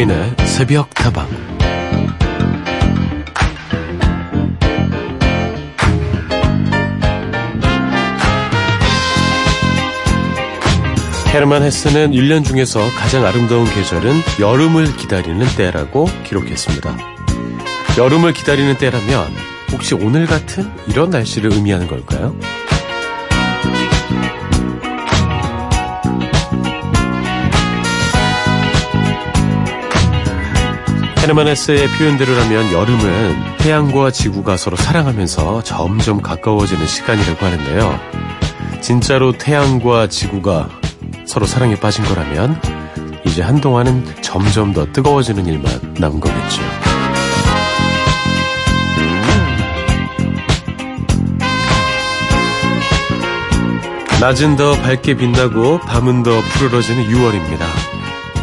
서인의 새벽 다방 헤르만 헤스는 1년 중에서 가장 아름다운 계절은 여름을 기다리는 때라고 기록했습니다. 여름을 기다리는 때라면 혹시 오늘 같은 이런 날씨를 의미하는 걸까요? 헤르만헤스의 표현대로라면 여름은 태양과 지구가 서로 사랑하면서 점점 가까워지는 시간이라고 하는데요. 진짜로 태양과 지구가 서로 사랑에 빠진 거라면 이제 한동안은 점점 더 뜨거워지는 일만 남은 거겠죠. 낮은 더 밝게 빛나고 밤은 더 푸르러지는 6월입니다.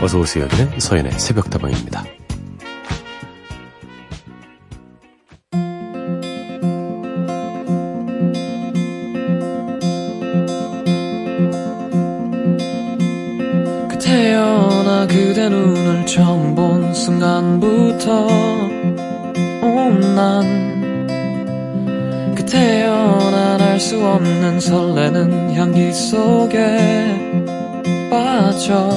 어서 오세요. 여기는 서인의 새벽다방입니다. 본 순간부터 온난 태어난 알 수 없는 설레는 향기 속에 빠져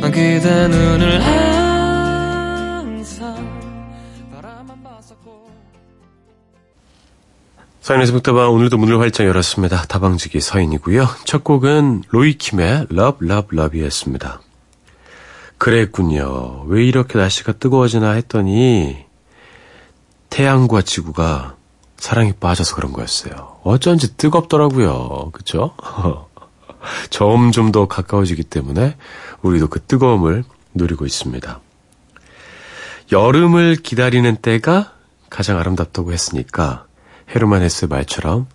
난 그대 눈을 항상 바라만 봤었고 서인의 새벽다방 오늘도 문을 활짝 열었습니다. 다방지기 서인이고요. 첫 곡은 로이킴의 Love Love Love이었습니다. 그랬군요. 왜 이렇게 날씨가 뜨거워지나 했더니 태양과 지구가 사랑에 빠져서 그런 거였어요. 어쩐지 뜨겁더라고요. 그쵸? 점점 더 가까워지기 때문에 우리도 그 뜨거움을 누리고 있습니다. 여름을 기다리는 때가 가장 아름답다고 했으니까 헤르만 헤스 말처럼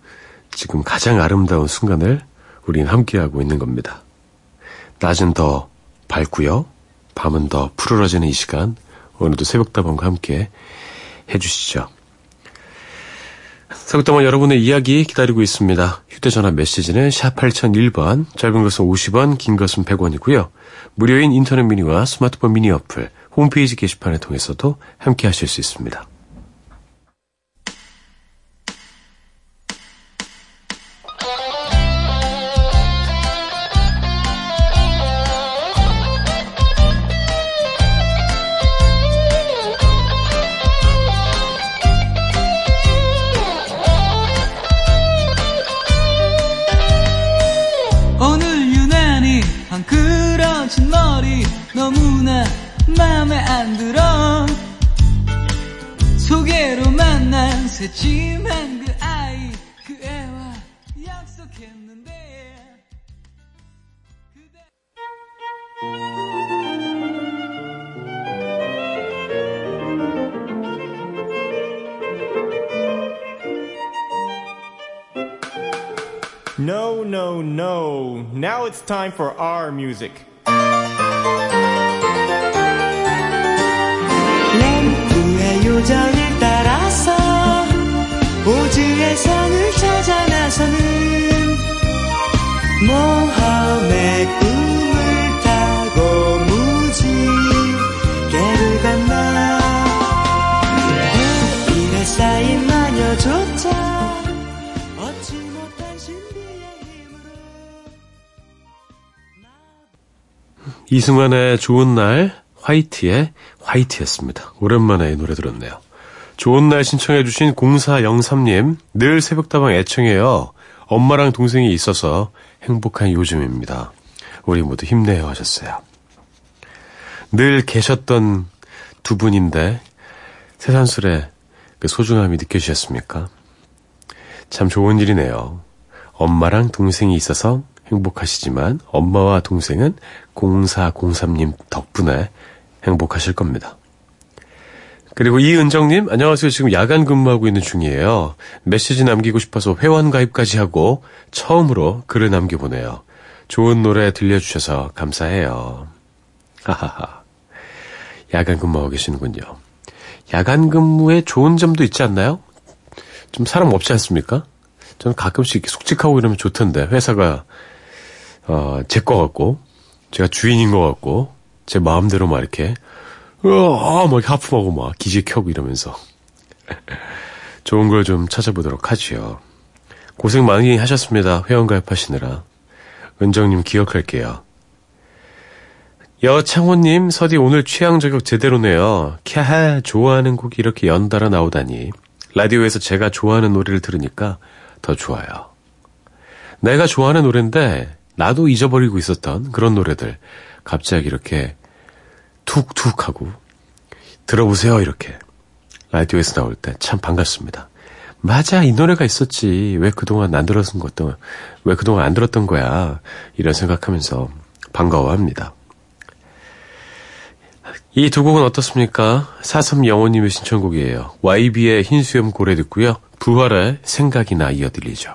지금 가장 아름다운 순간을 우린 함께하고 있는 겁니다. 낮은 더 밝고요. 밤은 더 푸르러지는 이 시간 오늘도 새벽다방과 함께 해주시죠. 새벽다방 여러분의 이야기 기다리고 있습니다. 휴대전화 메시지는 샵 8001번, 짧은 것은 50원, 긴 것은 100원이고요. 무료인 인터넷 미니와 스마트폰 미니 어플, 홈페이지 게시판을 통해서도 함께 하실 수 있습니다. 새침한 그 아이 그 애와 약속했는데 그대... No, no, no. Now it's time for our music. 램프의 요정을 따라서 우주의 성을 찾아 나서는 모험의 꿈을 타고 무지 개를 건너 햇빛에 쌓인 마녀조차 이승환의 좋은 날, 화이트의 화이트였습니다. 오랜만에 이 노래 들었네요. 좋은 날 신청해주신 0403님, 늘 새벽다방 애청해요. 엄마랑 동생이 있어서 행복한 요즘입니다. 우리 모두 힘내요 하셨어요. 늘 계셨던 두 분인데, 새산술의 그 소중함이 느껴지셨습니까? 참 좋은 일이네요. 엄마랑 동생이 있어서 행복하시지만, 엄마와 동생은 0403님 덕분에 행복하실 겁니다. 그리고 이은정님, 안녕하세요. 지금 야간 근무하고 있는 중이에요. 메시지 남기고 싶어서 회원 가입까지 하고 처음으로 글을 남겨보네요. 좋은 노래 들려주셔서 감사해요. 하하하. 야간 근무하고 계시는군요. 야간 근무에 좋은 점도 있지 않나요? 좀 사람 없지 않습니까? 저는 가끔씩 숙직하고 이러면 좋던데, 회사가, 어, 제 거 같고, 제가 주인인 것 같고, 제 마음대로 막 이렇게 어, 막 하품하고 막 기지 켜고 이러면서. 좋은 걸 좀 찾아보도록 하지요. 고생 많이 하셨습니다. 회원가입하시느라. 은정님 기억할게요. 여창호님, 서디 오늘 취향 저격 제대로네요. 캬하, 좋아하는 곡이 이렇게 연달아 나오다니. 라디오에서 제가 좋아하는 노래를 들으니까 더 좋아요. 내가 좋아하는 노래인데, 나도 잊어버리고 있었던 그런 노래들. 갑자기 이렇게 툭툭 하고, 들어보세요, 이렇게. 라디오에서 나올 때 참 반갑습니다. 맞아, 이 노래가 있었지. 왜 그동안 안 들었던 것도, 왜 그동안 안 들었던 거야. 이런 생각하면서 반가워합니다. 이 두 곡은 어떻습니까? 사삼영호님의 신청곡이에요. YB의 흰수염 고래 듣고요. 부활의 생각이나 이어들리죠.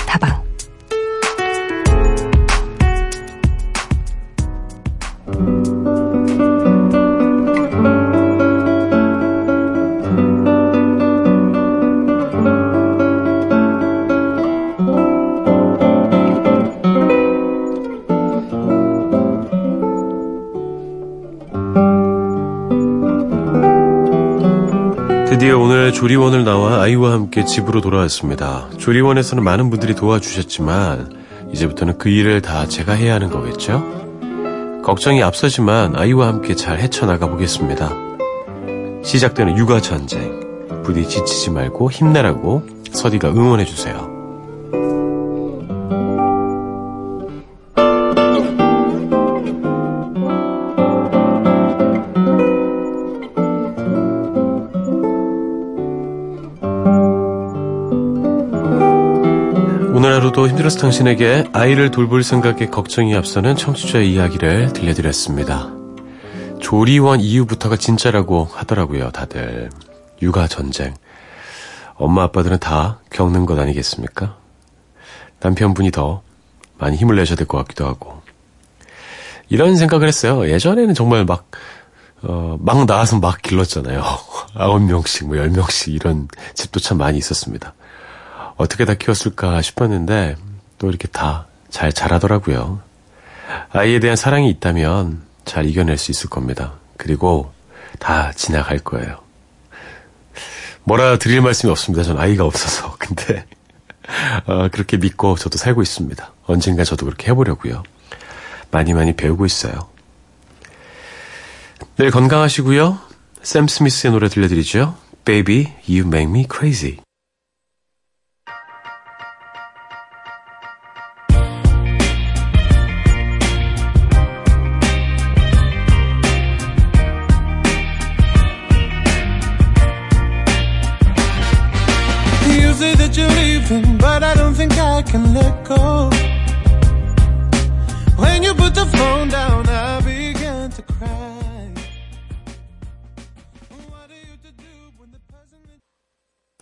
오늘 조리원을 나와 아이와 함께 집으로 돌아왔습니다. 조리원에서는 많은 분들이 도와주셨지만 이제부터는 그 일을 다 제가 해야 하는 거겠죠? 걱정이 앞서지만 아이와 함께 잘 헤쳐나가 보겠습니다. 시작되는 육아 전쟁. 부디 지치지 말고 힘내라고 서디가 응원해 주세요. 당신에게 아이를 돌볼 생각에 걱정이 앞서는 청취자의 이야기를 들려드렸습니다. 조리원 이후부터가 진짜라고 하더라고요, 다들. 육아 전쟁. 엄마 아빠들은 다 겪는 것 아니겠습니까? 남편분이 더 많이 힘을 내셔야 될 것 같기도 하고. 이런 생각을 했어요. 예전에는 정말 막, 어, 막 나와서 막 길렀잖아요. 아홉 명씩, 뭐, 열 명씩 이런 집도 참 많이 있었습니다. 어떻게 다 키웠을까 싶었는데, 또 이렇게 다 잘 자라더라고요. 아이에 대한 사랑이 있다면 잘 이겨낼 수 있을 겁니다. 그리고 다 지나갈 거예요. 뭐라 드릴 말씀이 없습니다. 전 아이가 없어서. 근데, 어, 그렇게 믿고 저도 살고 있습니다. 언젠가 저도 그렇게 해보려고요. 많이 많이 배우고 있어요. 늘 건강하시고요. 샘 스미스의 노래 들려드리죠. Baby, You Make Me Crazy.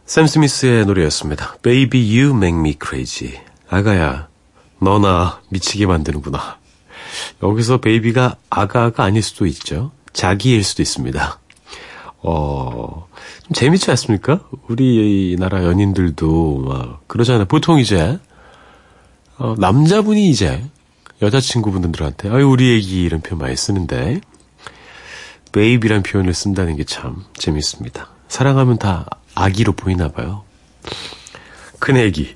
샘 스미스의 노래였습니다. Baby, You Make Me Crazy. 아가야, 너나 미치게 만드는구나. 여기서 베이비가 아가가 아닐 수도 있죠. 자기일 수도 있습니다. 어, 좀 재밌지 않습니까? 우리나라 연인들도 막 그러잖아요. 보통 이제, 어, 남자분이 이제 여자친구분들한테, 아유, 우리 애기 이런 표현 많이 쓰는데, 베이비란 표현을 쓴다는 게 참 재밌습니다. 사랑하면 다 아기로 보이나 봐요. 큰 애기.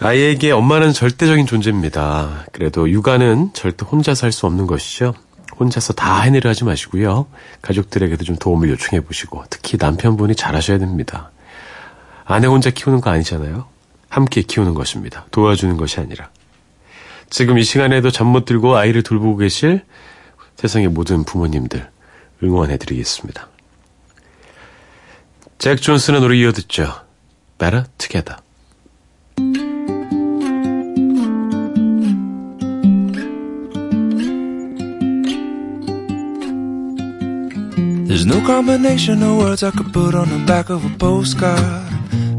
아이에게 엄마는 절대적인 존재입니다. 그래도 육아는 절대 혼자서 할 수 없는 것이죠. 혼자서 다 해내려 하지 마시고요. 가족들에게도 좀 도움을 요청해 보시고, 특히 남편분이 잘하셔야 됩니다. 아내 혼자 키우는 거 아니잖아요. 함께 키우는 것입니다. 도와주는 것이 아니라. 지금 이 시간에도 잠 못 들고 아이를 돌보고 계실 세상의 모든 부모님들 응원해 드리겠습니다. 잭 존슨의 노래 이어 듣죠. Better Together. There's no combination of words I could put on the back of a postcard.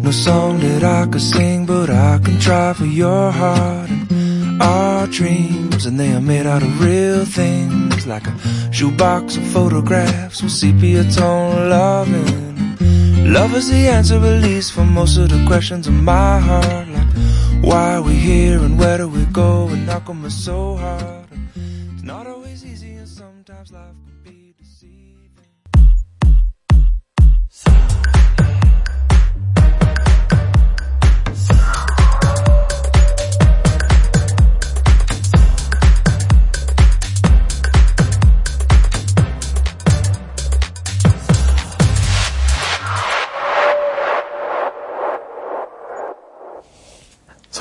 No song that I could sing, but I can try for your heart. And our dreams, and they are made out of real things, like a shoebox of photographs with sepia tone loving. Love is the answer, at least, for most of the questions in my heart. Like, why are we here and where do we go? And how come it's so hard?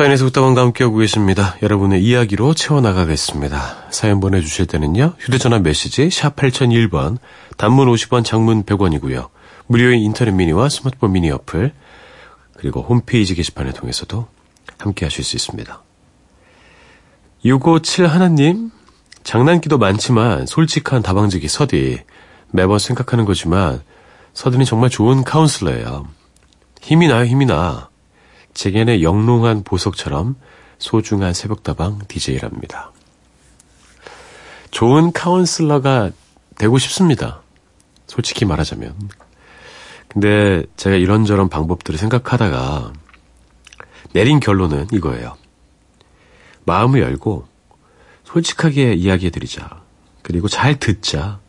사연에서 웃다방과 함께하고 계십니다. 여러분의 이야기로 채워나가겠습니다. 사연 보내주실 때는요. 휴대전화 메시지 샵 8001번, 단문 50원, 장문 100원이고요. 무료인 인터넷 미니와 스마트폰 미니 어플, 그리고 홈페이지 게시판을 통해서도 함께하실 수 있습니다. 657 하나님, 장난기도 많지만 솔직한 다방지기 서디. 매번 생각하는 거지만 서든이 정말 좋은 카운슬러예요. 힘이 나요, 힘이 나. 제겐의 영롱한 보석처럼 소중한 새벽다방 DJ랍니다. 좋은 카운슬러가 되고 싶습니다. 솔직히 말하자면. 근데 제가 이런저런 방법들을 생각하다가 내린 결론은 이거예요. 마음을 열고 솔직하게 이야기해드리자. 그리고 잘 듣자.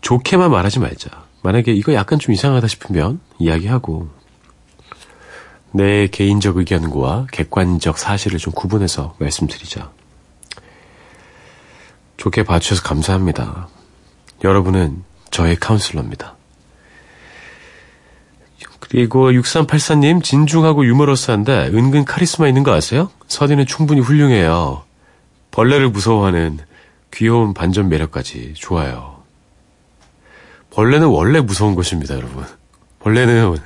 좋게만 말하지 말자. 만약에 이거 약간 좀 이상하다 싶으면 이야기하고 내 개인적 의견과 객관적 사실을 좀 구분해서 말씀드리자. 좋게 봐주셔서 감사합니다. 여러분은 저의 카운슬러입니다. 그리고 6384님, 진중하고 유머러스한데 은근 카리스마 있는 거 아세요? 서디는 충분히 훌륭해요. 벌레를 무서워하는 귀여운 반전 매력까지 좋아요. 벌레는 원래 무서운 것입니다, 여러분. 벌레는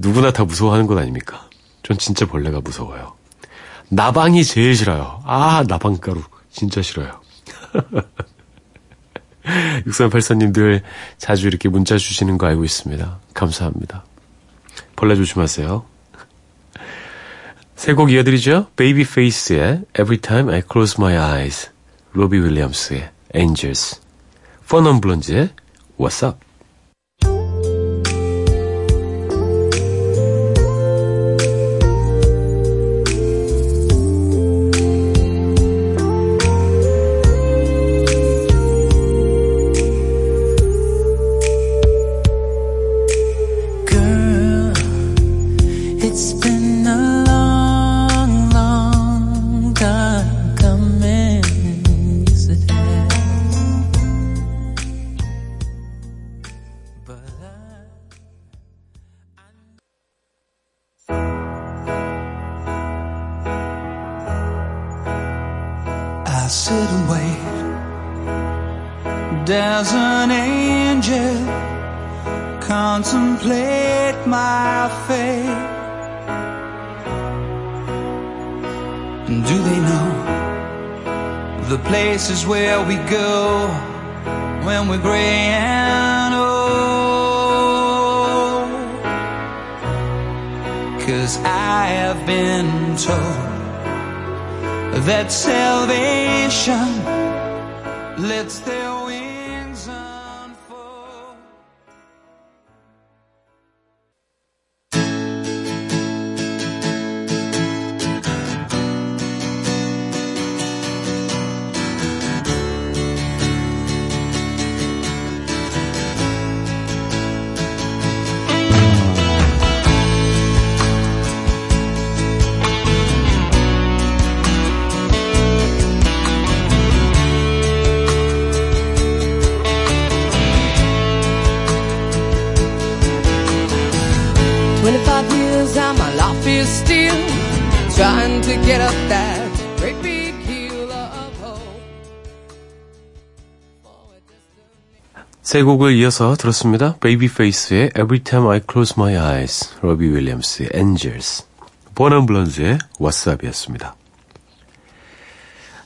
누구나 다 무서워하는 것 아닙니까? 전 진짜 벌레가 무서워요. 나방이 제일 싫어요. 아, 나방가루. 진짜 싫어요. 6384님들 자주 이렇게 문자 주시는 거 알고 있습니다. 감사합니다. 벌레 조심하세요. 세 곡 이어드리죠. 베이비페이스의 Every Time I Close My Eyes, 로비 윌리엄스의 Angels, 펀넌 블론즈의 What's Up. Salvation. Lets 세 곡을 이어서 들었습니다. 베이비페이스의 Every Time I Close My Eyes, 로비 윌리엄스의 Angels, 버넌블런즈의 What's Up이었습니다.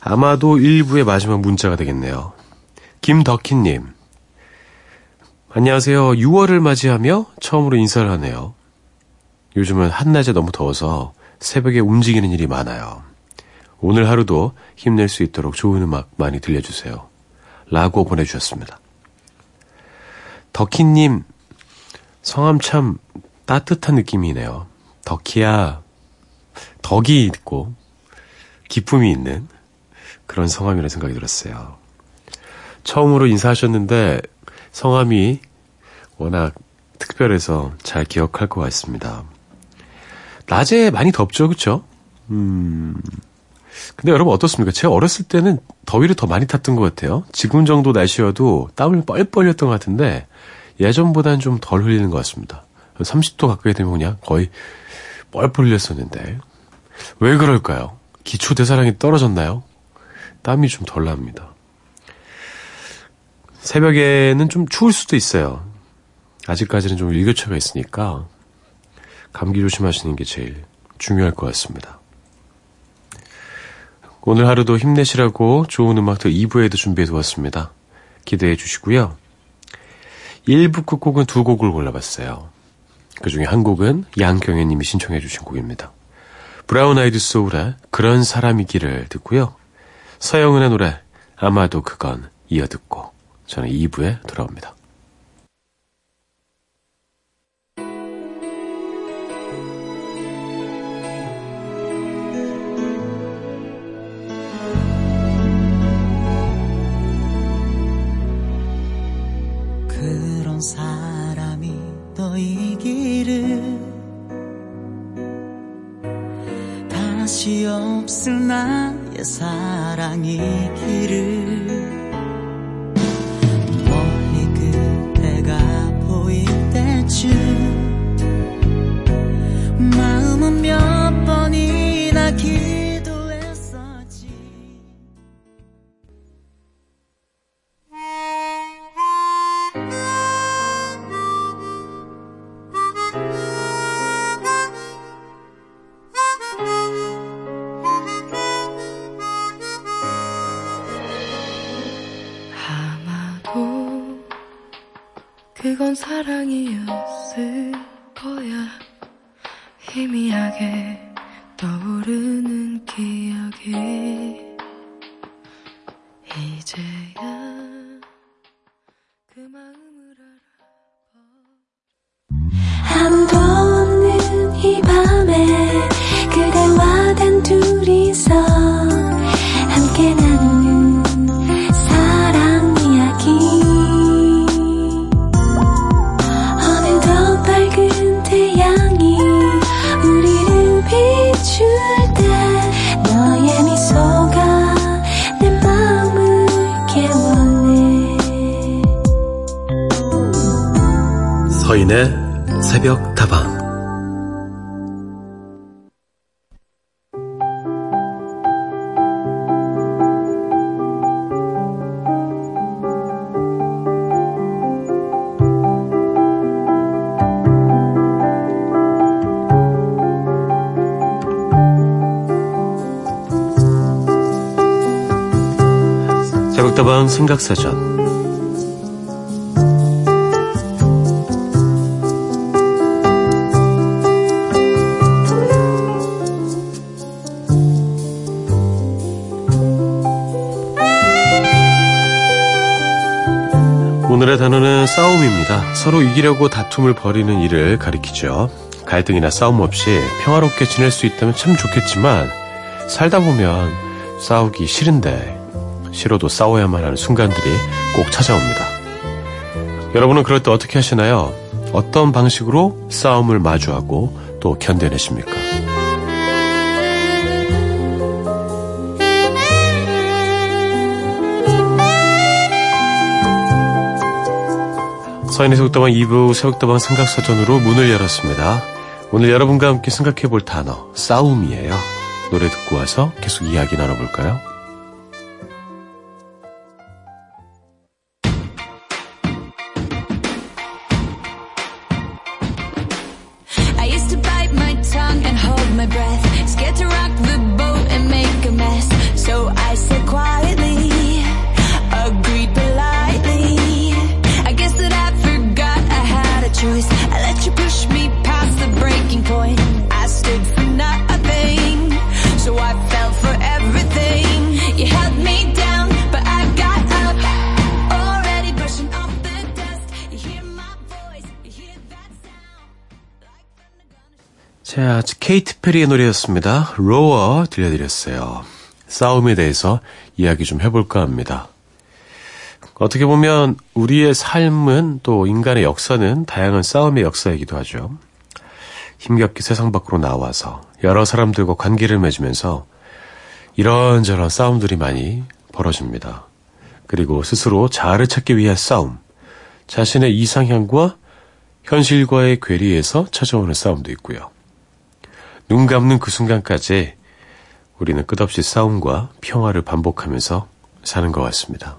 아마도 1부의 마지막 문자가 되겠네요. 김덕희님, 안녕하세요. 6월을 맞이하며 처음으로 인사를 하네요. 요즘은 한낮에 너무 더워서 새벽에 움직이는 일이 많아요. 오늘 하루도 힘낼 수 있도록 좋은 음악 많이 들려주세요. 라고 보내주셨습니다. 덕희님, 성함 참 따뜻한 느낌이네요. 덕희야, 덕이 있고, 기쁨이 있는 그런 성함이라는 생각이 들었어요. 처음으로 인사하셨는데, 성함이 워낙 특별해서 잘 기억할 것 같습니다. 낮에 많이 덥죠, 그쵸? 음. 근데 여러분 어떻습니까? 제가 어렸을 때는 더위를 더 많이 탔던 것 같아요. 지금 정도 날씨여도 땀을 뻘뻘 흘렸던 것 같은데 예전보다는 좀 덜 흘리는 것 같습니다. 30도 가까이 되면 그냥 거의 뻘뻘 흘렸었는데 왜 그럴까요? 기초 대사량이 떨어졌나요? 땀이 좀 덜 납니다. 새벽에는 좀 추울 수도 있어요. 아직까지는 좀 일교차가 있으니까 감기 조심하시는 게 제일 중요할 것 같습니다. 오늘 하루도 힘내시라고 좋은 음악들 2부에도 준비해 두었습니다. 기대해 주시고요. 1부 끝곡은 두 곡을 골라봤어요. 그 중에 한 곡은 양경혜 님이 신청해 주신 곡입니다. 브라운 아이드 소울의 그런 사람이기를 듣고요. 서영은의 노래 아마도 그건 이어 듣고 저는 2부에 돌아옵니다. 사람이 너이기를 다시 없을 나의 사랑이기를 멀리 그대가 보일 때쯤 사랑이었 새벽 다방. 새벽다방 생각사전 오늘의 단어는 싸움입니다. 서로 이기려고 다툼을 벌이는 일을 가리키죠. 갈등이나 싸움 없이 평화롭게 지낼 수 있다면 참 좋겠지만 살다 보면 싸우기 싫은데 싫어도 싸워야만 하는 순간들이 꼭 찾아옵니다. 여러분은 그럴 때 어떻게 하시나요? 어떤 방식으로 싸움을 마주하고 또 견뎌내십니까? 서인의 속다방 2부 새벽다방 생각사전으로 문을 열었습니다. 오늘 여러분과 함께 생각해 볼 단어, 싸움이에요. 노래 듣고 와서 계속 이야기 나눠볼까요? 자, 케이트 페리의 노래였습니다. 로어 들려드렸어요. 싸움에 대해서 이야기 좀 해볼까 합니다. 어떻게 보면 우리의 삶은 또 인간의 역사는 다양한 싸움의 역사이기도 하죠. 힘겹게 세상 밖으로 나와서 여러 사람들과 관계를 맺으면서 이런저런 싸움들이 많이 벌어집니다. 그리고 스스로 자아를 찾기 위한 싸움, 자신의 이상향과 현실과의 괴리에서 찾아오는 싸움도 있고요. 눈 감는 그 순간까지 우리는 끝없이 싸움과 평화를 반복하면서 사는 것 같습니다.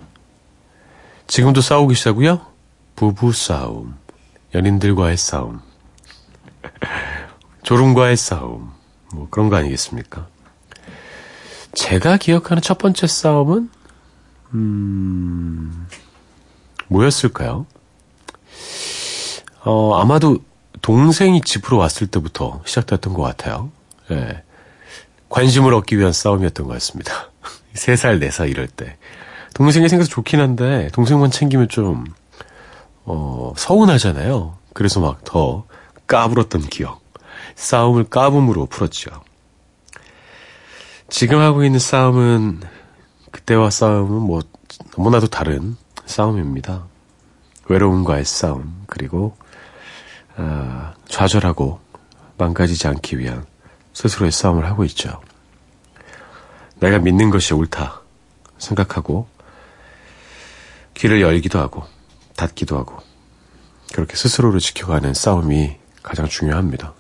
지금도 싸우고 계시다고요? 부부 싸움, 연인들과의 싸움, 졸음과의 싸움, 뭐 그런 거 아니겠습니까? 제가 기억하는 첫 번째 싸움은 음 뭐였을까요? 어 아마도 동생이 집으로 왔을 때부터 시작됐던 것 같아요. 예. 관심을 얻기 위한 싸움이었던 것 같습니다. 3살, 4살 이럴 때. 동생이 생겨서 좋긴 한데, 동생만 챙기면 좀, 어, 서운하잖아요. 그래서 막 더 까불었던 기억. 싸움을 까붐으로 풀었죠. 지금 하고 있는 싸움은, 그때와 싸움은 뭐, 너무나도 다른 싸움입니다. 외로움과의 싸움, 그리고, 아, 좌절하고 망가지지 않기 위한 스스로의 싸움을 하고 있죠. 내가 믿는 것이 옳다 생각하고 길을 열기도 하고 닫기도 하고 그렇게 스스로를 지켜가는 싸움이 가장 중요합니다.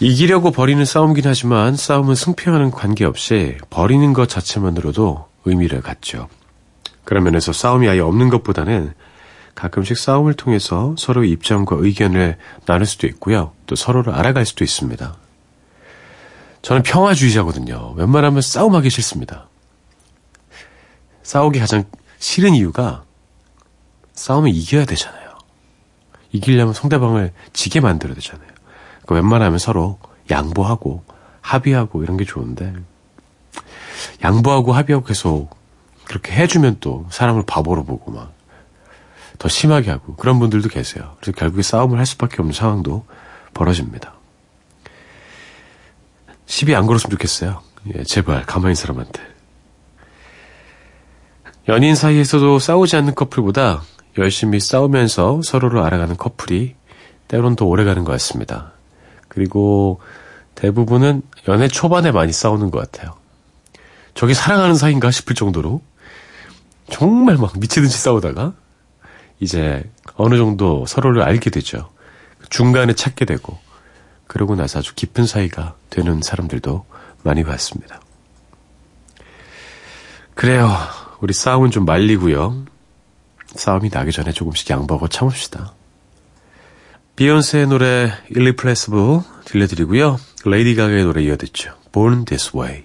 이기려고 벌이는 싸움이긴 하지만 싸움은 승패와는 관계없이 벌이는 것 자체만으로도 의미를 갖죠. 그런 면에서 싸움이 아예 없는 것보다는 가끔씩 싸움을 통해서 서로의 입장과 의견을 나눌 수도 있고요. 또 서로를 알아갈 수도 있습니다. 저는 평화주의자거든요. 웬만하면 싸움하기 싫습니다. 싸우기 가장 싫은 이유가 싸움을 이겨야 되잖아요. 이기려면 상대방을 지게 만들어야 되잖아요. 그러니까 웬만하면 서로 양보하고 합의하고 이런 게 좋은데 양보하고 합의하고 계속 그렇게 해주면 또 사람을 바보로 보고 막 더 심하게 하고 그런 분들도 계세요. 그래서 결국에 싸움을 할 수밖에 없는 상황도 벌어집니다. 시비 안 걸었으면 좋겠어요. 예, 제발 가만히 사람한테. 연인 사이에서도 싸우지 않는 커플보다 열심히 싸우면서 서로를 알아가는 커플이 때론 더 오래 가는 것 같습니다. 그리고 대부분은 연애 초반에 많이 싸우는 것 같아요. 저게 사랑하는 사이인가 싶을 정도로 정말 막 미치듯이 싸우다가 이제 어느 정도 서로를 알게 되죠. 중간에 찾게 되고 그러고 나서 아주 깊은 사이가 되는 사람들도 많이 봤습니다. 그래요. 우리 싸움은 좀 말리고요. 싸움이 나기 전에 조금씩 양보하고 참읍시다. 비욘세의 노래 Irreplaceable 들려드리고요. 레이디 가가의 노래 이어듣죠. Born This Way.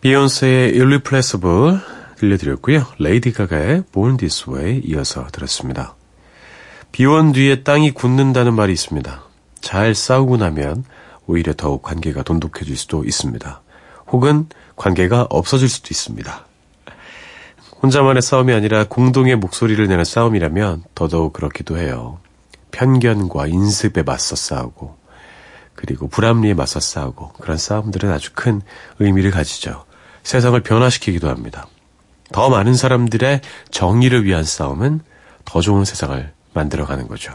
비욘세의 Irreplaceable 들려드렸고요. 레이디 가가의 Born This Way 이어서 들었습니다. 비온 뒤에 땅이 굳는다는 말이 있습니다. 잘 싸우고 나면 오히려 더욱 관계가 돈독해질 수도 있습니다. 혹은 관계가 없어질 수도 있습니다. 혼자만의 싸움이 아니라 공동의 목소리를 내는 싸움이라면 더더욱 그렇기도 해요. 편견과 인습에 맞서 싸우고 그리고 불합리에 맞서 싸우고 그런 싸움들은 아주 큰 의미를 가지죠. 세상을 변화시키기도 합니다. 더 많은 사람들의 정의를 위한 싸움은 더 좋은 세상을 만들어가는 거죠.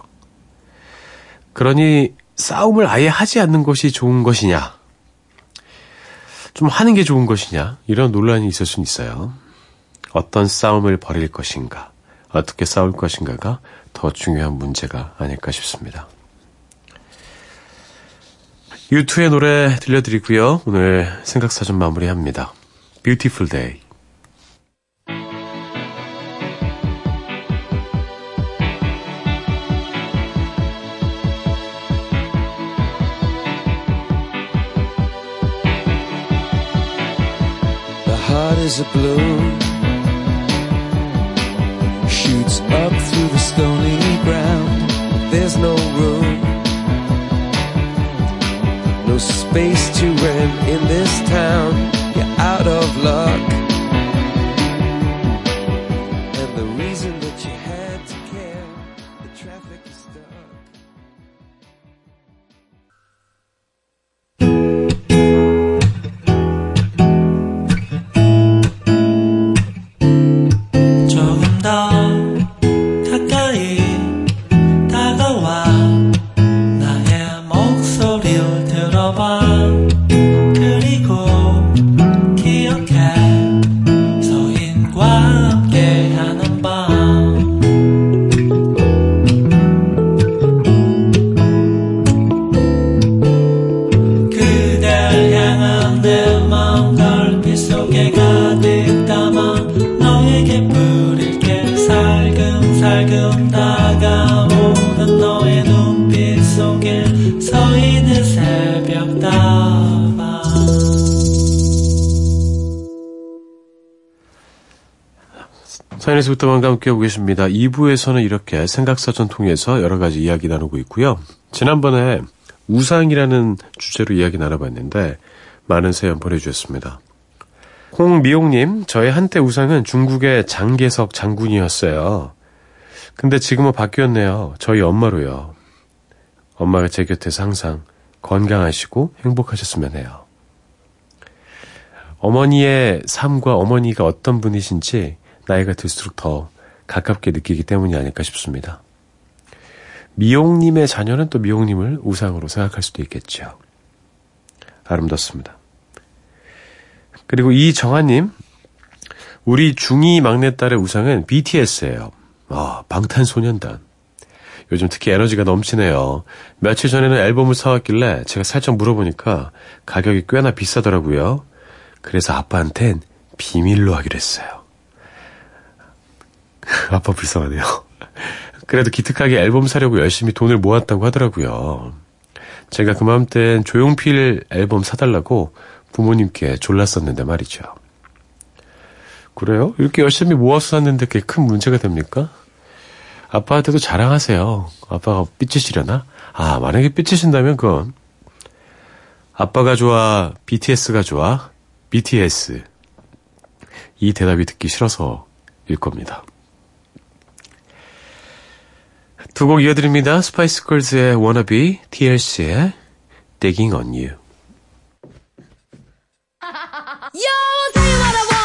그러니 싸움을 아예 하지 않는 것이 좋은 것이냐, 좀 하는 게 좋은 것이냐, 이런 논란이 있을 수는 있어요. 어떤 싸움을 벌일 것인가, 어떻게 싸울 것인가가 더 중요한 문제가 아닐까 싶습니다. U2의 노래 들려드리고요. 오늘 생각사전 마무리합니다. Beautiful Day. Stony ground There's no room. No space to rent in this town. You're out of luck 사인에서부터만과 함께하고 계십니다. 2부에서는 이렇게 생각사전 통해서 여러 가지 이야기 나누고 있고요. 지난번에 우상이라는 주제로 이야기 나눠봤는데 많은 사연 보내주셨습니다. 홍미용님, 저의 한때 우상은 중국의 장계석 장군이었어요. 근데 지금은 바뀌었네요. 저희 엄마로요. 엄마가 제 곁에서 항상 건강하시고 행복하셨으면 해요. 어머니의 삶과 어머니가 어떤 분이신지 나이가 들수록 더 가깝게 느끼기 때문이 아닐까 싶습니다. 미용님의 자녀는 또 미용님을 우상으로 생각할 수도 있겠죠. 아름답습니다. 그리고 이정아님, 우리 중이 막내딸의 우상은 BTS예요. 아, 방탄소년단. 요즘 특히 에너지가 넘치네요. 며칠 전에는 앨범을 사왔길래 제가 살짝 물어보니까 가격이 꽤나 비싸더라고요. 그래서 아빠한텐 비밀로 하기로 했어요. 아빠 불쌍하네요. 그래도 기특하게 앨범 사려고 열심히 돈을 모았다고 하더라고요. 제가 그맘땐 조용필 앨범 사달라고 부모님께 졸랐었는데 말이죠. 그래요? 이렇게 열심히 모아서 샀는데 그게 큰 문제가 됩니까? 아빠한테도 자랑하세요. 아빠가 삐치시려나? 아, 만약에 삐치신다면 그건 아빠가 좋아, BTS가 좋아, BTS. 이 대답이 듣기 싫어서일 겁니다. 두 곡 이어드립니다. 스파이스 걸즈의 Wannabe, TLC의 Digging on You. Yo, I'll tell you what I want.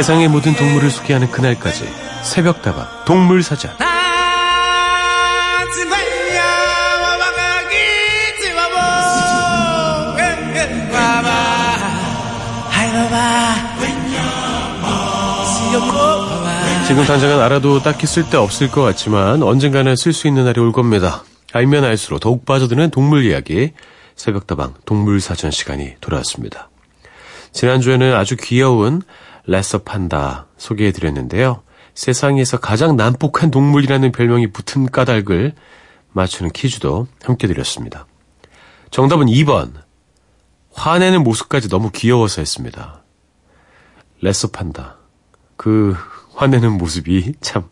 세상의 모든 동물을 소개하는 그날까지 새벽다방 동물사전 지금 당장은 알아도 딱히 쓸데없을 것 같지만 언젠가는 쓸 수 있는 날이 올 겁니다. 알면 알수록 더욱 빠져드는 동물 이야기 새벽다방 동물사전 시간이 돌아왔습니다. 지난주에는 아주 귀여운 레서 판다 소개해드렸는데요. 세상에서 가장 난폭한 동물이라는 별명이 붙은 까닭을 맞추는 퀴즈도 함께 드렸습니다. 정답은 2번. 화내는 모습까지 너무 귀여워서 했습니다. 레서 판다. 그 화내는 모습이 참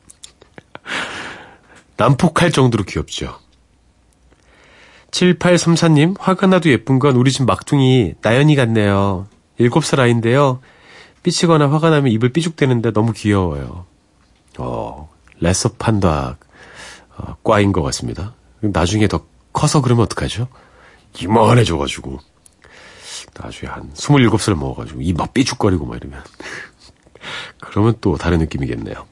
난폭할 정도로 귀엽죠. 7834님, 화가 나도 예쁜 건 우리 집 막둥이 나연이 같네요. 7살 아이인데요. 삐치거나 화가 나면 입을 삐죽대는데 너무 귀여워요. 어, 레서 판다 어, 과인 것 같습니다. 나중에 더 커서 그러면 어떡하죠? 이만해져가지고. 나중에 한 27살 먹어가지고 입 막 삐죽거리고 막 이러면. 그러면 또 다른 느낌이겠네요.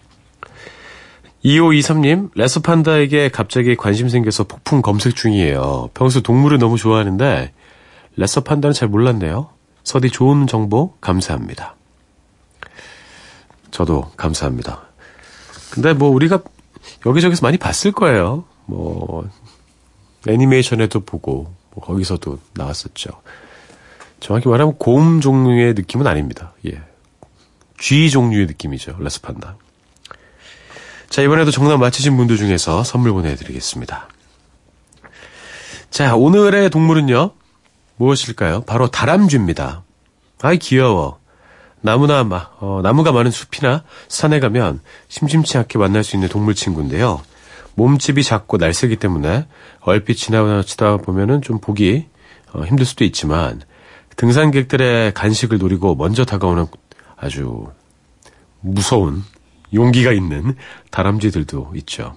2523님, 레서 판다에게 갑자기 관심 생겨서 폭풍 검색 중이에요. 평소 동물을 너무 좋아하는데, 레서 판다는 잘 몰랐네요. 서디 좋은 정보 감사합니다. 저도 감사합니다. 근데 뭐 우리가 여기저기서 많이 봤을 거예요. 뭐 애니메이션에도 보고 뭐 거기서도 나왔었죠. 정확히 말하면 곰 종류의 느낌은 아닙니다. 예. 쥐 종류의 느낌이죠. 레스판다. 자, 이번에도 정답 맞히신 분들 중에서 선물 보내드리겠습니다. 자, 오늘의 동물은요. 무엇일까요? 바로 다람쥐입니다. 아이, 귀여워. 나무나, 마- 어, 나무가 많은 숲이나 산에 가면 심심치 않게 만날 수 있는 동물 친구인데요. 몸집이 작고 날쌔기 때문에 얼핏 지나치다 보면은 좀 보기 어, 힘들 수도 있지만 등산객들의 간식을 노리고 먼저 다가오는 아주 무서운 용기가 있는 다람쥐들도 있죠.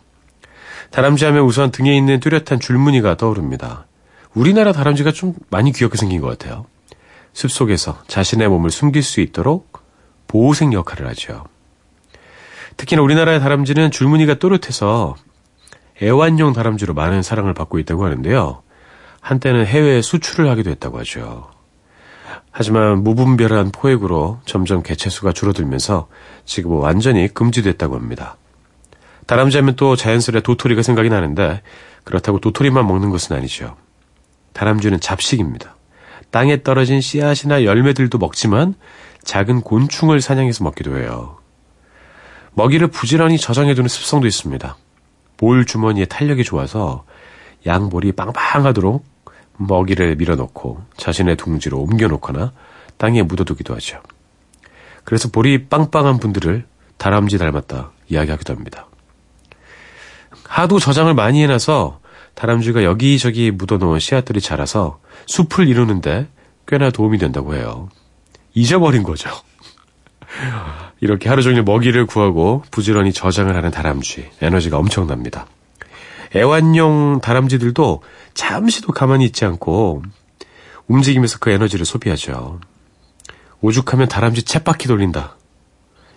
다람쥐 하면 우선 등에 있는 뚜렷한 줄무늬가 떠오릅니다. 우리나라 다람쥐가 좀 많이 귀엽게 생긴 것 같아요. 숲속에서 자신의 몸을 숨길 수 있도록 보호색 역할을 하죠. 특히나 우리나라의 다람쥐는 줄무늬가 또렷해서 애완용 다람쥐로 많은 사랑을 받고 있다고 하는데요. 한때는 해외에 수출을 하기도 했다고 하죠. 하지만 무분별한 포획으로 점점 개체수가 줄어들면서 지금 완전히 금지됐다고 합니다. 다람쥐 하면 또 자연스레 도토리가 생각이 나는데 그렇다고 도토리만 먹는 것은 아니죠. 다람쥐는 잡식입니다. 땅에 떨어진 씨앗이나 열매들도 먹지만 작은 곤충을 사냥해서 먹기도 해요. 먹이를 부지런히 저장해두는 습성도 있습니다. 볼 주머니에 탄력이 좋아서 양볼이 빵빵하도록 먹이를 밀어넣고 자신의 둥지로 옮겨놓거나 땅에 묻어두기도 하죠. 그래서 볼이 빵빵한 분들을 다람쥐 닮았다 이야기하기도 합니다. 하도 저장을 많이 해놔서 다람쥐가 여기저기 묻어놓은 씨앗들이 자라서 숲을 이루는데 꽤나 도움이 된다고 해요. 잊어버린 거죠. 이렇게 하루 종일 먹이를 구하고 부지런히 저장을 하는 다람쥐. 에너지가 엄청납니다. 애완용 다람쥐들도 잠시도 가만히 있지 않고 움직이면서 그 에너지를 소비하죠. 오죽하면 다람쥐 챗바퀴 돌린다.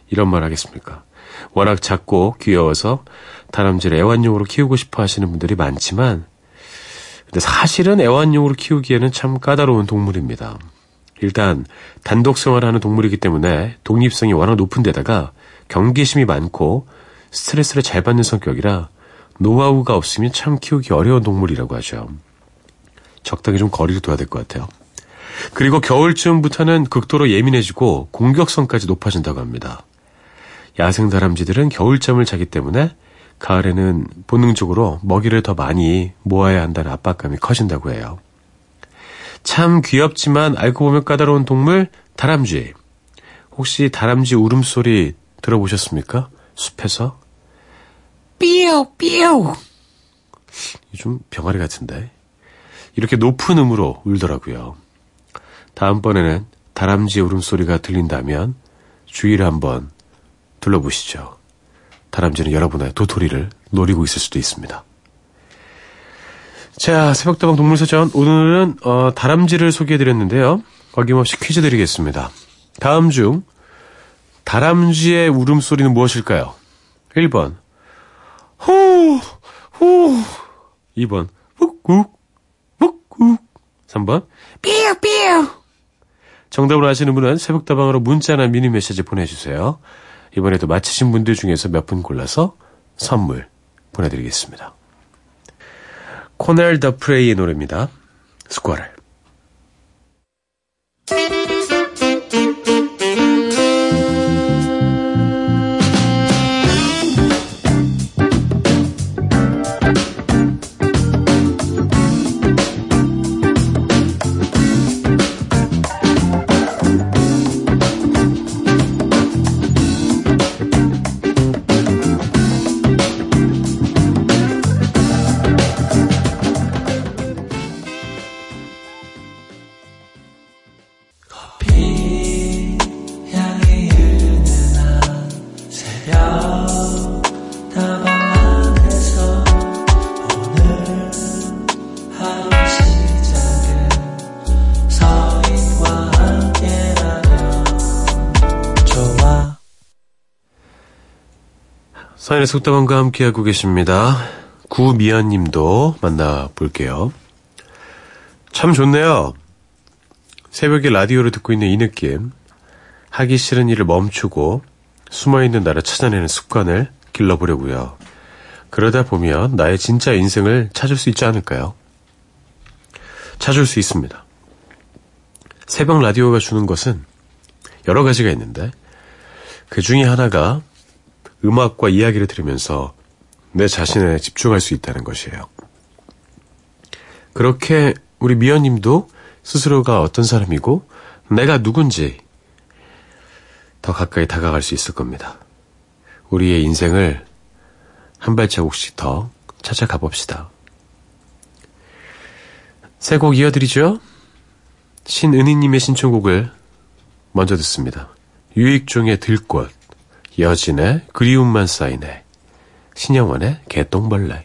이런 말 하겠습니까? 워낙 작고 귀여워서 다람쥐를 애완용으로 키우고 싶어 하시는 분들이 많지만 근데 사실은 애완용으로 키우기에는 참 까다로운 동물입니다. 일단 단독 생활하는 동물이기 때문에 독립성이 워낙 높은 데다가 경계심이 많고 스트레스를 잘 받는 성격이라 노하우가 없으면 참 키우기 어려운 동물이라고 하죠. 적당히 좀 거리를 둬야 될 것 같아요. 그리고 겨울쯤부터는 극도로 예민해지고 공격성까지 높아진다고 합니다. 야생 다람쥐들은 겨울잠을 자기 때문에 가을에는 본능적으로 먹이를 더 많이 모아야 한다는 압박감이 커진다고 해요. 참 귀엽지만 알고 보면 까다로운 동물 다람쥐. 혹시 다람쥐 울음소리 들어보셨습니까? 숲에서? 삐요 삐요. 좀 병아리 같은데. 이렇게 높은 음으로 울더라고요. 다음번에는 다람쥐 울음소리가 들린다면 주의를 한번 둘러보시죠. 다람쥐는 여러분의 도토리를 노리고 있을 수도 있습니다. 자, 새벽다방 동물사전. 오늘은, 어, 다람쥐를 소개해드렸는데요. 어김없이 퀴즈 드리겠습니다. 다음 중, 다람쥐의 울음소리는 무엇일까요? 1번, 후, 후. 2번, 훅훅, 훅훅. 3번, 삐우, 삐우. 정답을 아시는 분은 새벽다방으로 문자나 미니 메시지 보내주세요. 이번에도 맞히신 분들 중에서 몇 분 골라서 선물 보내드리겠습니다. 코넬 더 프레이의 노래입니다. 스쿼럴. 사연의 속담원과 함께하고 계십니다. 구미연 님도 만나볼게요. 참 좋네요. 새벽에 라디오를 듣고 있는 이 느낌. 하기 싫은 일을 멈추고 숨어있는 나를 찾아내는 습관을 길러보려고요. 그러다 보면 나의 진짜 인생을 찾을 수 있지 않을까요? 찾을 수 있습니다. 새벽 라디오가 주는 것은 여러 가지가 있는데 그 중에 하나가 음악과 이야기를 들으면서 내 자신에 집중할 수 있다는 것이에요. 그렇게 우리 미연님도 스스로가 어떤 사람이고 내가 누군지 더 가까이 다가갈 수 있을 겁니다. 우리의 인생을 한 발자국씩 더 찾아가 봅시다. 새곡 이어드리죠? 신은희님의 신청곡을 먼저 듣습니다. 유익종의 들꽃, 여진의 그리움만 쌓이네, 신영원의 개똥벌레.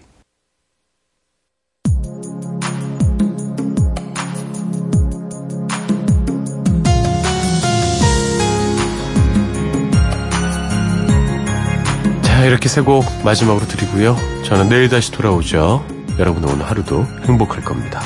자, 이렇게 세 곡 마지막으로 드리고요. 저는 내일 다시 돌아오죠. 여러분 오늘 하루도 행복할 겁니다.